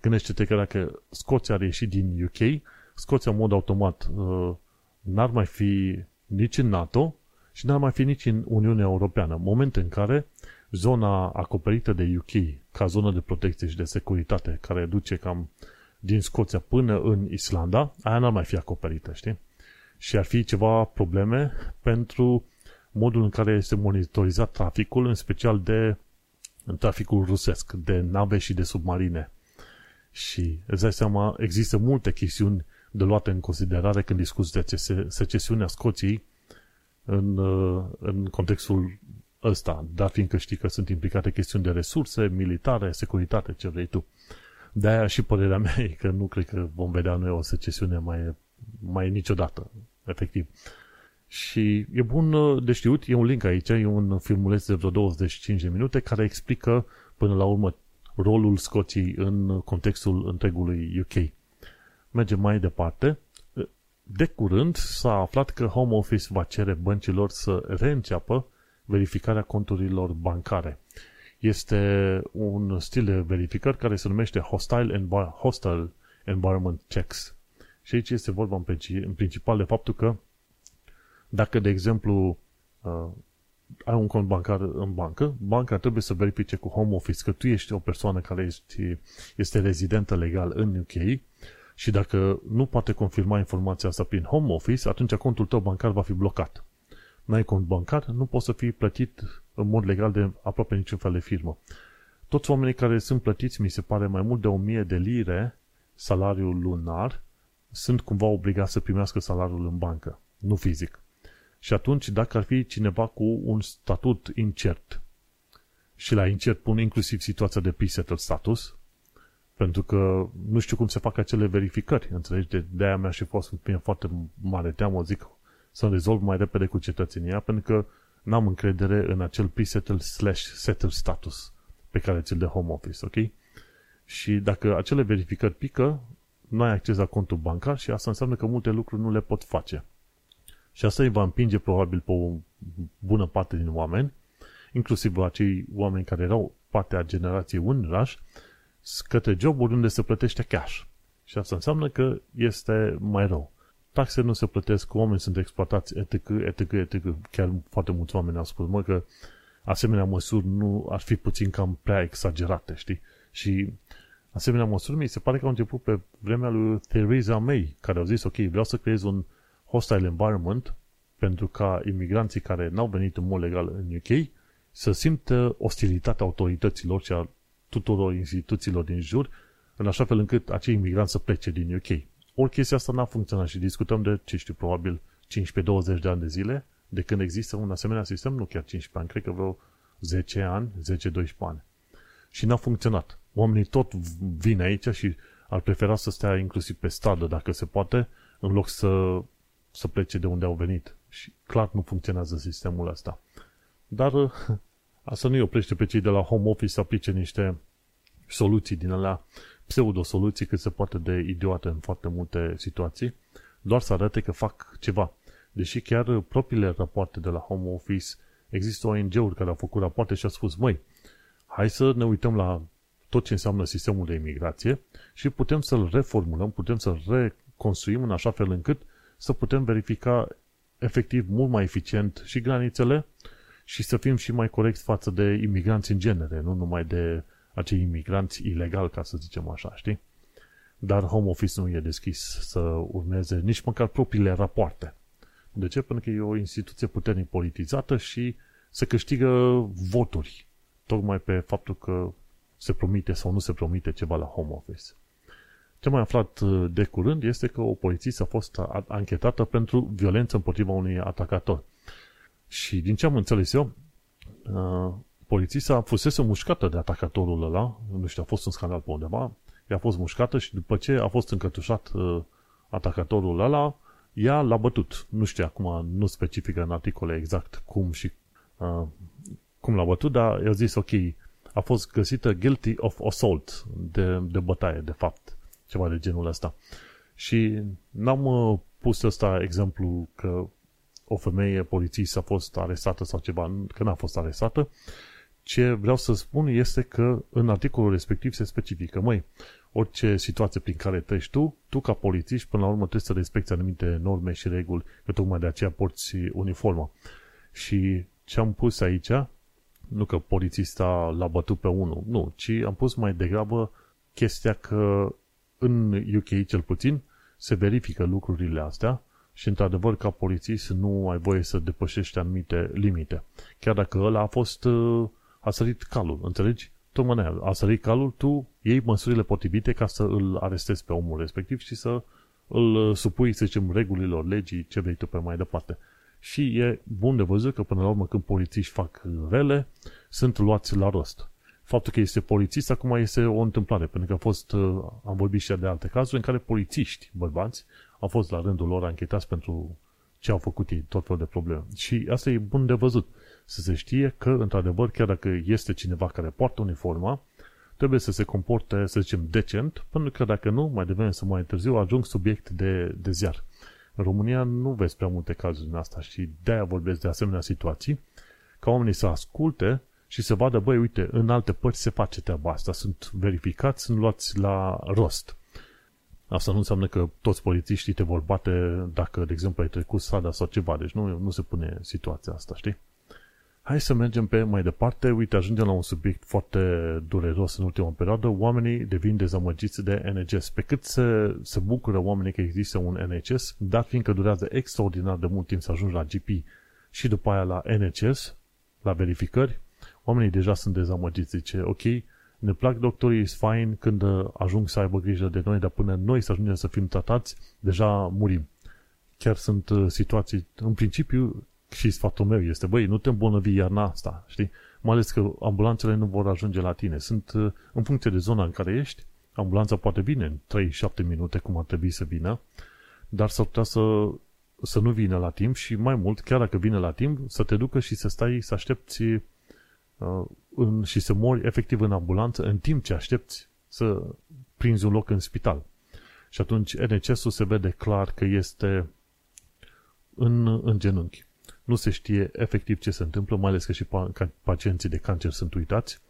Gândește-te că dacă Scoția ar ieși din UK, Scoția în mod automat uh, n-ar mai fi nici în NATO și n-ar mai fi nici în Uniunea Europeană. Moment în care zona acoperită de UK ca zonă de protecție și de securitate, care duce cam din Scoția până în Islanda, aia n-ar mai fi acoperită, știi? Și ar fi ceva probleme pentru modul în care este monitorizat traficul, în special de traficul rusesc, de nave și de submarine. Și îți dai seama, există multe chestiuni de luate în considerare când discuți de secesiunea Scoției în, uh, în contextul ăsta, dar fiindcă știi că sunt implicate chestiuni de resurse, militare, securitate, ce vrei tu. De-aia și părerea mea e că nu cred că vom vedea noi o secesiune mai, mai niciodată, efectiv. Și e bun uh, de știut, e un link aici, e un filmuleț de vreo 25 de minute care explică până la urmă rolul Scoției în contextul întregului UK. Mergem mai departe. De curând s-a aflat că Home Office va cere băncilor să reînceapă verificarea conturilor bancare. Este un stil de verificări care se numește Hostile, Envi- Hostile Environment Checks. Și aici este vorba în, în principal de faptul că dacă, de exemplu, uh, ai un cont bancar în bancă, banca trebuie să verifice cu Home Office că tu ești o persoană care este, este rezidentă legal în UK și dacă nu poate confirma informația asta prin Home Office, atunci contul tău bancar va fi blocat. N-ai cont bancar, nu poți să fii plătit în mod legal de aproape niciun fel de firmă. Toți oamenii care sunt plătiți, mi se pare, mai mult de 1000 de lire salariul lunar, sunt cumva obligați să primească salariul în bancă, nu fizic. Și atunci, dacă ar fi cineva cu un statut incert, și la incert pun inclusiv situația de pre status, pentru că nu știu cum se fac acele verificări, înțelegi? De, de aia mi-a și fost mie foarte mare teamă, zic, să rezolv mai repede cu cetățenia, pentru că n-am încredere în acel pre-settle slash settle status pe care ți-l dă home office, ok? Și dacă acele verificări pică, nu ai acces la contul bancar și asta înseamnă că multe lucruri nu le pot face. Și asta îi va împinge probabil pe o bună parte din oameni, inclusiv acei oameni care erau parte a generației Unrush, către joburi unde se plătește cash. Și asta înseamnă că este mai rău. Taxe nu se plătesc, oameni sunt exploatați, etc., etc., etc. Chiar foarte mulți oameni au spus, mă, că asemenea măsuri nu ar fi puțin cam prea exagerate, știi? Și asemenea măsuri mi se pare că au început pe vremea lui Theresa May, care au zis, ok, vreau să creez un hostile environment pentru ca imigranții care n-au venit în mod legal în UK să simtă ostilitatea autorităților și a tuturor instituțiilor din jur, în așa fel încât acei imigranți să plece din UK. Ori chestia asta n-a funcționat și discutăm de, ce știu, probabil 15-20 de ani de zile, de când există un asemenea sistem, nu chiar 15 ani, cred că vreo 10 ani, 10-12 ani. Și n-a funcționat. Oamenii tot vin aici și ar prefera să stea inclusiv pe stradă, dacă se poate, în loc să, să plece de unde au venit. Și clar nu funcționează sistemul ăsta. Dar asta nu îi oprește pe cei de la home office să aplice niște soluții din alea, pseudo-soluții cât se poate de idiote în foarte multe situații, doar să arate că fac ceva. Deși chiar propriile rapoarte de la home office, există ONG-uri care au făcut rapoarte și au spus, măi, hai să ne uităm la tot ce înseamnă sistemul de imigrație și putem să-l reformulăm, putem să-l reconstruim în așa fel încât să putem verifica efectiv mult mai eficient și granițele și să fim și mai corecți față de imigranți în genere, nu numai de acei imigranți ilegali, ca să zicem așa, știi? Dar Home Office nu e deschis să urmeze nici măcar propriile rapoarte. De ce? Pentru că e o instituție puternic politizată și se câștigă voturi, tocmai pe faptul că se promite sau nu se promite ceva la Home Office. Ce mai aflat uh, de curând este că o polițistă a fost anchetată pentru violență împotriva unui atacator. Și din ce am înțeles eu, uh, polițista a fusese mușcată de atacatorul ăla, nu știu, a fost un scandal pe undeva, ea a fost mușcată și după ce a fost încătușat uh, atacatorul ăla, ea l-a bătut. Nu știu acum, nu specifică în articole exact cum și uh, cum l-a bătut, dar i-a zis, ok, a fost găsită guilty of assault, de, de bătaie, de fapt, ceva de genul ăsta. Și n-am uh, pus ăsta exemplu că o femeie polițist a fost arestată sau ceva, că n-a fost arestată. Ce vreau să spun este că în articolul respectiv se specifică, măi, orice situație prin care treci tu, tu ca polițist, până la urmă trebuie să respecti anumite norme și reguli, că tocmai de aceea porți uniforma. Și ce am pus aici, nu că polițista l-a bătut pe unul, nu, ci am pus mai degrabă chestia că în UK cel puțin se verifică lucrurile astea și într-adevăr ca polițist nu ai voie să depășești anumite limite. Chiar dacă ăla a fost uh, a sărit calul, înțelegi? Tocmai a sărit calul, tu iei măsurile potrivite ca să îl arestezi pe omul respectiv și să îl uh, supui, să zicem, regulilor, legii, ce vrei tu pe mai departe. Și e bun de văzut că până la urmă când polițiști fac rele, sunt luați la rost. Faptul că este polițist acum este o întâmplare, pentru că a fost, uh, am vorbit și de alte cazuri în care polițiști, bărbați, au fost la rândul lor anchetați pentru ce au făcut ei, tot felul de probleme. Și asta e bun de văzut. Să se știe că, într-adevăr, chiar dacă este cineva care poartă uniforma, trebuie să se comporte, să zicem, decent, pentru că dacă nu, mai devreme să mai târziu, ajung subiect de, de ziar. În România nu vezi prea multe cazuri din asta și de-aia vorbesc de asemenea situații, ca oamenii să asculte și să vadă, băi, uite, în alte părți se face treaba asta, sunt verificați, sunt luați la rost. Asta nu înseamnă că toți polițiștii te vor bate dacă, de exemplu, ai trecut strada sau ceva, deci nu, nu se pune situația asta, știi? Hai să mergem pe mai departe. Uite, ajungem la un subiect foarte dureros în ultima perioadă. Oamenii devin dezamăgiți de NHS. Pe cât se, se bucură oamenii că există un NHS, dar fiindcă durează extraordinar de mult timp să ajungi la GP și după aia la NHS, la verificări, oamenii deja sunt dezamăgiți. Zice, ok, ne plac doctorii, e fine când ajung să aibă grijă de noi, dar până noi să ajungem să fim tratați, deja murim. Chiar sunt uh, situații, în principiu, și sfatul meu este, băi, nu te îmbolnăvi iarna asta, știi? Mai ales că ambulanțele nu vor ajunge la tine. Sunt uh, în funcție de zona în care ești, ambulanța poate vine în 3-7 minute, cum ar trebui să vină, dar s-ar putea să, să nu vină la timp și mai mult, chiar dacă vine la timp, să te ducă și să stai, să aștepți uh, în, și să mori efectiv în ambulanță în timp ce aștepți să prinzi un loc în spital. Și atunci NHS-ul se vede clar că este în, în genunchi nu se știe efectiv ce se întâmplă, mai ales că și pacienții de cancer sunt uitați.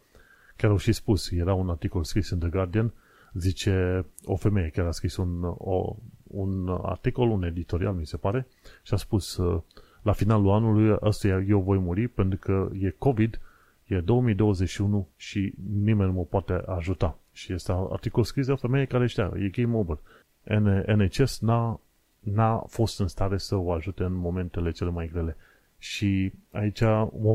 Chiar au și spus, era un articol scris în The Guardian, zice o femeie care a scris un, o, un articol, un editorial, mi se pare, și a spus la finalul anului ăsta eu voi muri pentru că e COVID, E 2021 și nimeni nu mă poate ajuta. Și este articol scris de o femeie care știa, e game over. NHS n-a, n-a fost în stare să o ajute în momentele cele mai grele. Și aici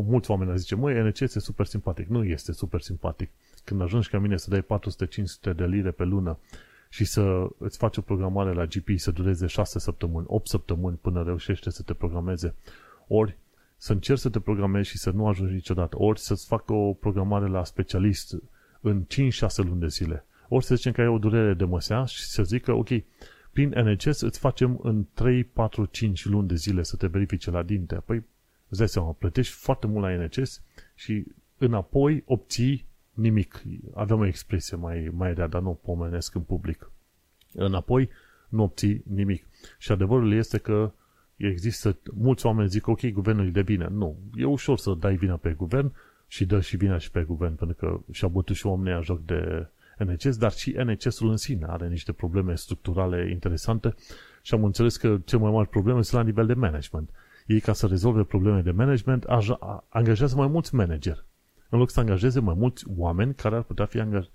mulți oameni zice, măi, NHS e super simpatic. Nu este super simpatic. Când ajungi ca mine să dai 400-500 de lire pe lună și să îți faci o programare la GP să dureze 6 săptămâni, 8 săptămâni până reușește să te programeze, ori să încerci să te programezi și să nu ajungi niciodată, ori să-ți facă o programare la specialist în 5-6 luni de zile, ori să zicem că ai o durere de măsea și să zică, ok, prin NHS îți facem în 3, 4, 5 luni de zile să te verifice la dinte. Păi, îți dai seama, plătești foarte mult la NHS și înapoi obții nimic. Aveam o expresie mai, mai rea, dar nu o pomenesc în public. Înapoi nu obții nimic. Și adevărul este că există, mulți oameni zic, ok, guvernul e de vină. Nu, e ușor să dai vina pe guvern și dă și vina și pe guvern, pentru că și-a bătut și oamenii a joc de NHS, dar și NHS-ul în sine are niște probleme structurale interesante și am înțeles că cel mai mari probleme sunt la nivel de management. Ei, ca să rezolve probleme de management, angajează mai mulți manageri în loc să angajeze mai mulți oameni care ar putea fi angaj-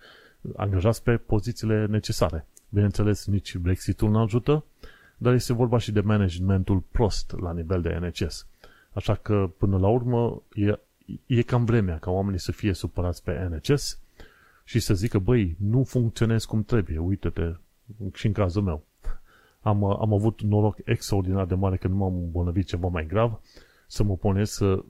angajați pe pozițiile necesare. Bineînțeles, nici Brexitul nu ajută, dar este vorba și de managementul prost la nivel de NHS. Așa că, până la urmă, e, e cam vremea ca oamenii să fie supărați pe NHS și să zică, băi, nu funcționez cum trebuie, uite-te, și în cazul meu. Am, am avut noroc extraordinar de mare că nu m-am îmbolnăvit ceva mai grav, să mă ponez să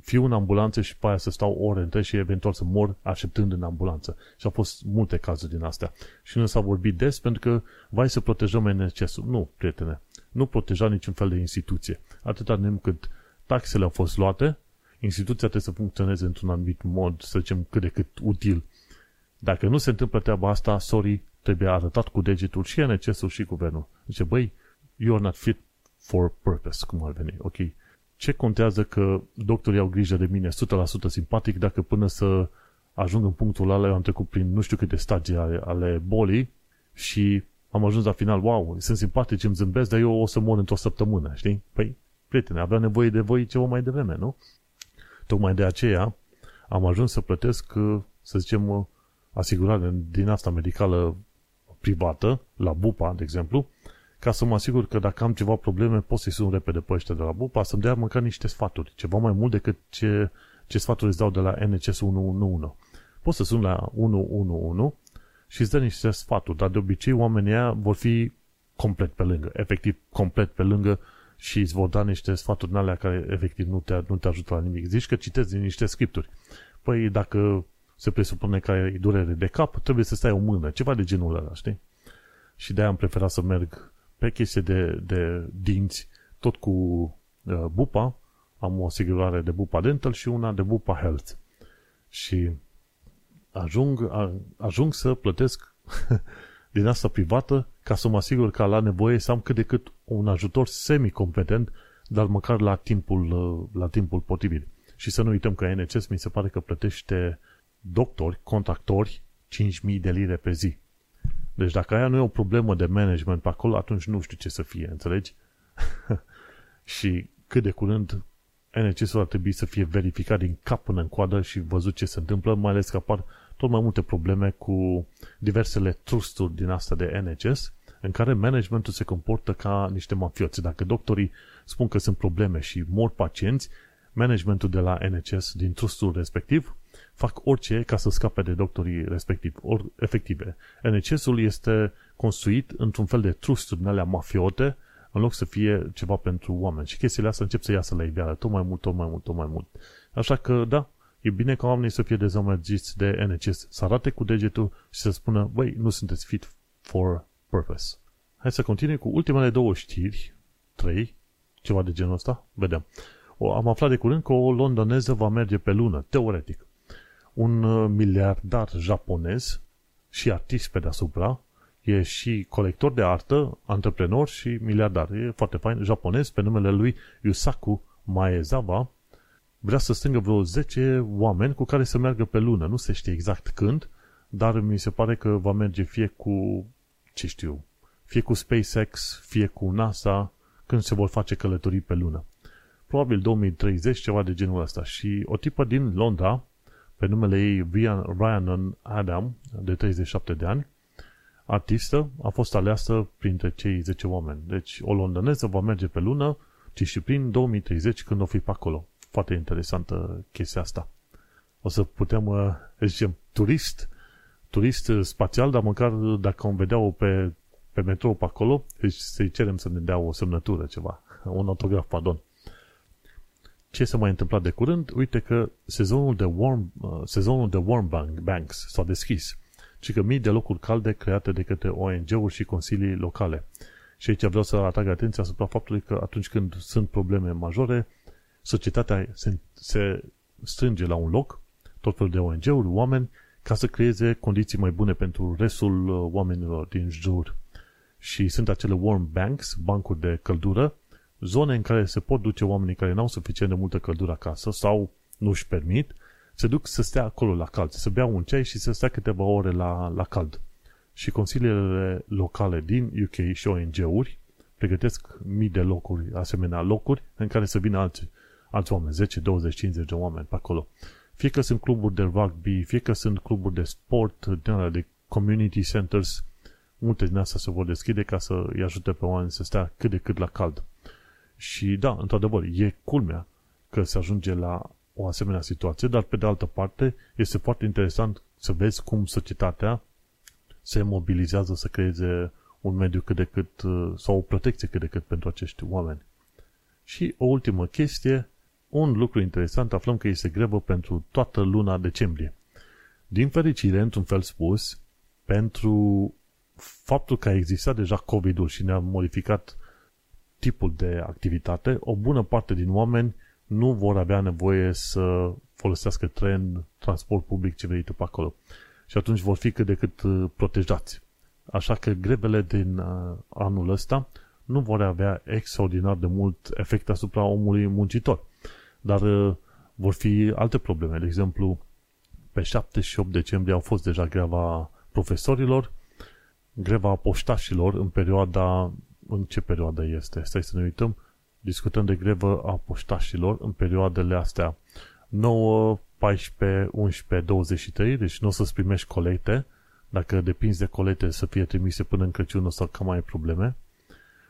fiu în ambulanță și pe aia să stau ore întregi și eventual să mor așteptând în ambulanță. Și au fost multe cazuri din astea. Și nu s-a vorbit des pentru că vai să protejăm NHS-ul. Nu, prietene. Nu proteja niciun fel de instituție. Atâta timp cât taxele au fost luate, instituția trebuie să funcționeze într-un anumit mod, să zicem, cât de cât util. Dacă nu se întâmplă treaba asta, sorry, trebuie arătat cu degetul și NHS-ul și guvernul. Zice, băi, you're not fit for purpose, cum ar veni, ok? ce contează că doctorii au grijă de mine 100% simpatic dacă până să ajung în punctul ăla am trecut prin nu știu câte stagii ale, ale bolii și am ajuns la final, wow, sunt simpatici, îmi zâmbesc, dar eu o să mor într-o săptămână, știi? Păi, prietene, avea nevoie de voi ceva mai devreme, nu? Tocmai de aceea am ajuns să plătesc, să zicem, asigurare din asta medicală privată, la Bupa, de exemplu, ca să mă asigur că dacă am ceva probleme, pot să-i sun repede pe ăștia de la BUPA să-mi dea măcar niște sfaturi, ceva mai mult decât ce, ce sfaturi îți dau de la NCS 111. Poți să sun la 111 și îți dă niște sfaturi, dar de obicei oamenii ăia vor fi complet pe lângă, efectiv complet pe lângă și îți vor da niște sfaturi în alea care efectiv nu te, nu te ajută la nimic. Zici că citezi din niște scripturi. Păi dacă se presupune că ai durere de cap, trebuie să stai o mână, ceva de genul ăla, știi? Și de-aia am preferat să merg pe chestie de, de dinți, tot cu uh, Bupa, am o asigurare de Bupa Dental și una de Bupa Health. Și ajung, a, ajung să plătesc din asta privată ca să mă asigur că la nevoie să am cât de cât un ajutor semi-competent, dar măcar la timpul, uh, la timpul potrivit. Și să nu uităm că NHS mi se pare că plătește doctori, contractori, 5.000 de lire pe zi. Deci dacă aia nu e o problemă de management pe acolo, atunci nu știu ce să fie, înțelegi? și cât de curând NHS-ul ar trebui să fie verificat din cap până în coadă și văzut ce se întâmplă, mai ales că apar tot mai multe probleme cu diversele trusturi din asta de NHS, în care managementul se comportă ca niște mafioți. Dacă doctorii spun că sunt probleme și mor pacienți, managementul de la NHS din trustul respectiv fac orice ca să scape de doctorii respectiv, or, efective. NHS-ul este construit într-un fel de trusturi din alea mafiote, în loc să fie ceva pentru oameni. Și chestiile astea încep să iasă la iveală tot mai mult, tot mai mult, tot mai mult. Așa că, da, e bine ca oamenii să fie dezamăgiți de NHS, să arate cu degetul și să spună, băi, nu sunteți fit for purpose. Hai să continui cu ultimele două știri, trei, ceva de genul ăsta, vedem. O, am aflat de curând că o londoneză va merge pe lună, teoretic un uh, miliardar japonez și artist pe deasupra, e și colector de artă, antreprenor și miliardar. E foarte fain, japonez, pe numele lui Yusaku Maezawa, vrea să strângă vreo 10 oameni cu care să meargă pe lună. Nu se știe exact când, dar mi se pare că va merge fie cu, ce știu, fie cu SpaceX, fie cu NASA, când se vor face călătorii pe lună. Probabil 2030, ceva de genul ăsta. Și o tipă din Londra pe numele ei Ryan Adam, de 37 de ani, artistă, a fost aleasă printre cei 10 oameni. Deci o londoneză va merge pe lună, ci și prin 2030 când o fi pe acolo. Foarte interesantă chestia asta. O să putem, uh, zicem, turist, turist spațial, dar măcar dacă o vedea pe, pe metrou pe acolo, deci să-i cerem să ne dea o semnătură, ceva, un autograf, pardon. Ce s-a mai întâmplat de curând? Uite că sezonul de warm, uh, sezonul de warm banks s-a deschis ci că mii de locuri calde create de către ONG-uri și consilii locale. Și aici vreau să atrag atenția asupra faptului că atunci când sunt probleme majore, societatea se, se strânge la un loc, tot felul de ONG-uri, oameni, ca să creeze condiții mai bune pentru restul uh, oamenilor din jur. Și sunt acele warm banks, bancuri de căldură, zone în care se pot duce oamenii care nu au suficient de multă căldură acasă sau nu își permit se duc să stea acolo la cald, să bea un ceai și să stea câteva ore la, la cald. Și consiliile locale din UK și ONG-uri pregătesc mii de locuri, asemenea locuri, în care să vină alți, alți oameni, 10, 20, 50 de oameni pe acolo. Fie că sunt cluburi de rugby, fie că sunt cluburi de sport, de community centers, multe din astea se vor deschide ca să îi ajute pe oameni să stea cât de cât la cald. Și da, într-adevăr, e culmea că se ajunge la o asemenea situație, dar pe de altă parte este foarte interesant să vezi cum societatea se mobilizează să creeze un mediu cât de cât, uh, sau o protecție cât de cât pentru acești oameni. Și o ultimă chestie, un lucru interesant, aflăm că este grevă pentru toată luna decembrie. Din fericire, într-un fel spus, pentru faptul că a existat deja COVID-ul și ne-a modificat tipul de activitate, o bună parte din oameni nu vor avea nevoie să folosească tren, transport public, ce vrei tu pe acolo. Și atunci vor fi cât de cât uh, protejați. Așa că grevele din uh, anul ăsta nu vor avea extraordinar de mult efect asupra omului muncitor. Dar uh, vor fi alte probleme. De exemplu, pe 7 și 8 decembrie au fost deja greva profesorilor, greva poștașilor în perioada... În ce perioadă este? Stai să ne uităm discutăm de grevă a poștașilor în perioadele astea 9, 14, 11, 23, deci nu o să-ți primești colecte, dacă depinzi de colecte să fie trimise până în Crăciun o să cam mai ai probleme.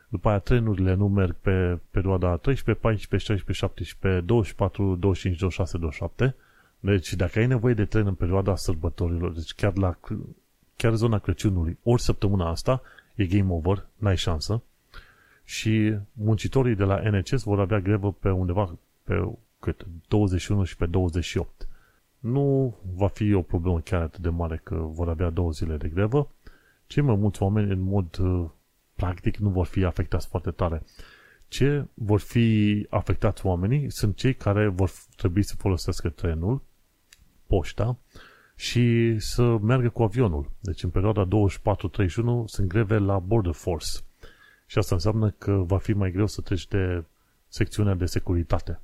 După aia trenurile nu merg pe perioada 13, 14, 16, 17, 24, 25, 26, 27. Deci dacă ai nevoie de tren în perioada sărbătorilor, deci chiar la chiar zona Crăciunului, ori săptămâna asta, e game over, n-ai șansă și muncitorii de la NCS vor avea grevă pe undeva pe cât, 21 și pe 28. Nu va fi o problemă chiar atât de mare că vor avea două zile de grevă. Cei mai mulți oameni, în mod uh, practic, nu vor fi afectați foarte tare. Ce vor fi afectați oamenii sunt cei care vor trebui să folosească trenul, poșta și să meargă cu avionul. Deci în perioada 24-31 sunt greve la Border Force și asta înseamnă că va fi mai greu să treci de secțiunea de securitate.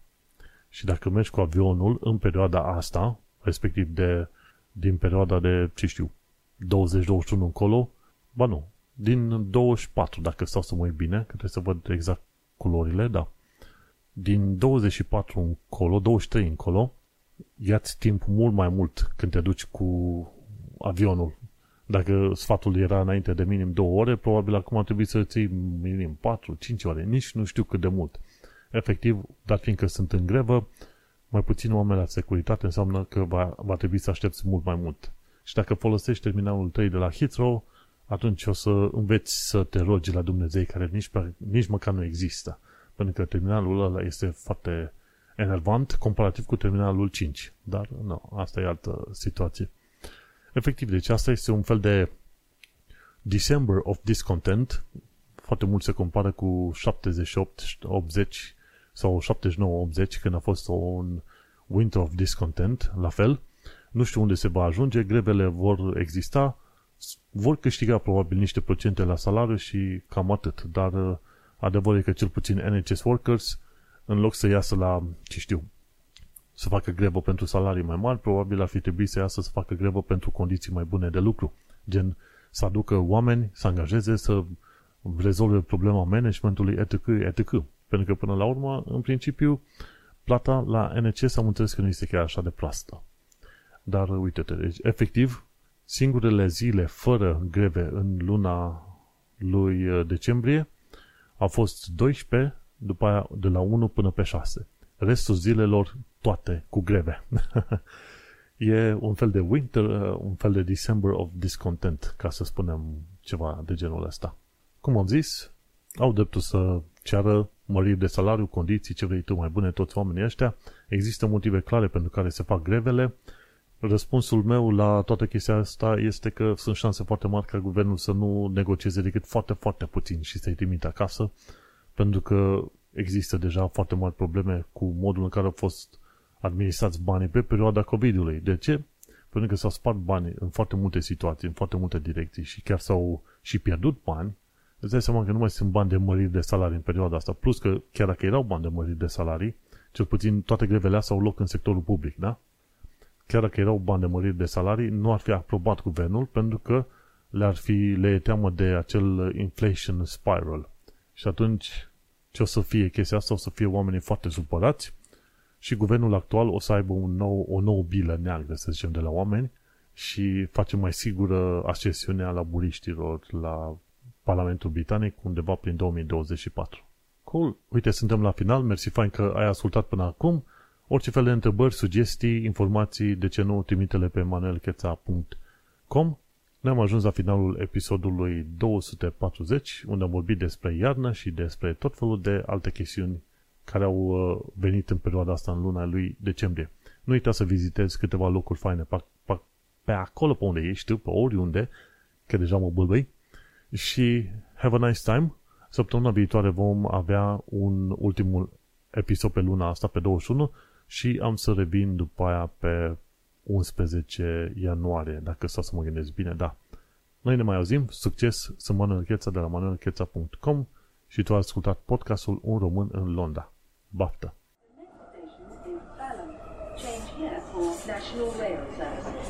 Și dacă mergi cu avionul în perioada asta, respectiv de, din perioada de, ce știu, 20-21 încolo, ba nu, din 24, dacă stau să mă uit bine, că trebuie să văd exact culorile, da. Din 24 încolo, 23 încolo, ia-ți timp mult mai mult când te duci cu avionul dacă sfatul era înainte de minim două ore, probabil acum ar trebui să ții minim 4-5 ore, nici nu știu cât de mult. Efectiv, dar fiindcă sunt în grevă, mai puțin oameni la securitate înseamnă că va, va trebui să aștepți mult mai mult. Și dacă folosești terminalul 3 de la Heathrow, atunci o să înveți să te rogi la Dumnezei care nici, nici măcar nu există. Pentru că terminalul ăla este foarte enervant comparativ cu terminalul 5. Dar, nu, asta e altă situație. Efectiv, deci asta este un fel de December of Discontent. Foarte mult se compară cu 78, 80 sau 79-80 când a fost un Winter of Discontent, la fel. Nu știu unde se va ajunge, grevele vor exista, vor câștiga probabil niște procente la salariu și cam atât, dar uh, adevărul e că cel puțin NHS Workers, în loc să iasă la, ce știu, să facă grevă pentru salarii mai mari, probabil ar fi trebuit să iasă să facă grevă pentru condiții mai bune de lucru. Gen, să aducă oameni, să angajeze, să rezolve problema managementului, etc., etc. Pentru că, până la urmă, în principiu, plata la NCS am înțeles că nu este chiar așa de proastă. Dar uite-te, deci efectiv, singurele zile fără greve în luna lui uh, decembrie au fost 12, după aia de la 1 până pe 6. Restul zilelor toate cu greve. e un fel de winter, uh, un fel de December of discontent, ca să spunem ceva de genul ăsta. Cum am zis, au dreptul să ceară măriri de salariu, condiții, ce vrei tu mai bune, toți oamenii ăștia. Există motive clare pentru care se fac grevele. Răspunsul meu la toată chestia asta este că sunt șanse foarte mari ca guvernul să nu negocieze decât foarte, foarte puțin și să-i trimite acasă, pentru că există deja foarte mari probleme cu modul în care au fost administrați banii pe perioada COVID-ului. De ce? Pentru că s-au spart bani în foarte multe situații, în foarte multe direcții și chiar s-au și pierdut bani, îți dai seama că nu mai sunt bani de măriri de salarii în perioada asta. Plus că chiar dacă erau bani de măriri de salarii, cel puțin toate grevele astea au loc în sectorul public, da? Chiar dacă erau bani de măriri de salarii, nu ar fi aprobat guvernul pentru că le-ar fi, le e teamă de acel inflation spiral. Și atunci, ce o să fie chestia asta? O să fie oamenii foarte supărați și guvernul actual o să aibă un nou, o nouă bilă neagră, să zicem, de la oameni și face mai sigură accesiunea la buriștilor la Parlamentul Britanic undeva prin 2024. Cool. Uite, suntem la final. Mersi fain că ai ascultat până acum. Orice fel de întrebări, sugestii, informații, de ce nu, trimite-le pe manuelcheța.com Ne-am ajuns la finalul episodului 240, unde am vorbit despre iarnă și despre tot felul de alte chestiuni care au uh, venit în perioada asta, în luna lui decembrie. Nu uita să vizitezi câteva locuri faine pe, pe, pe acolo pe unde ești tu, pe oriunde, că deja mă bâlbăi, și have a nice time. Săptămâna viitoare vom avea un ultimul episod pe luna asta, pe 21, și am să revin după aia pe 11 ianuarie, dacă stau să mă gândesc bine, da. Noi ne mai auzim, succes, sunt Manuel Cheța de la manuelcheța.com și tu ai ascultat podcastul Un Român în Londra. Baftă! Change here for National Rail Service.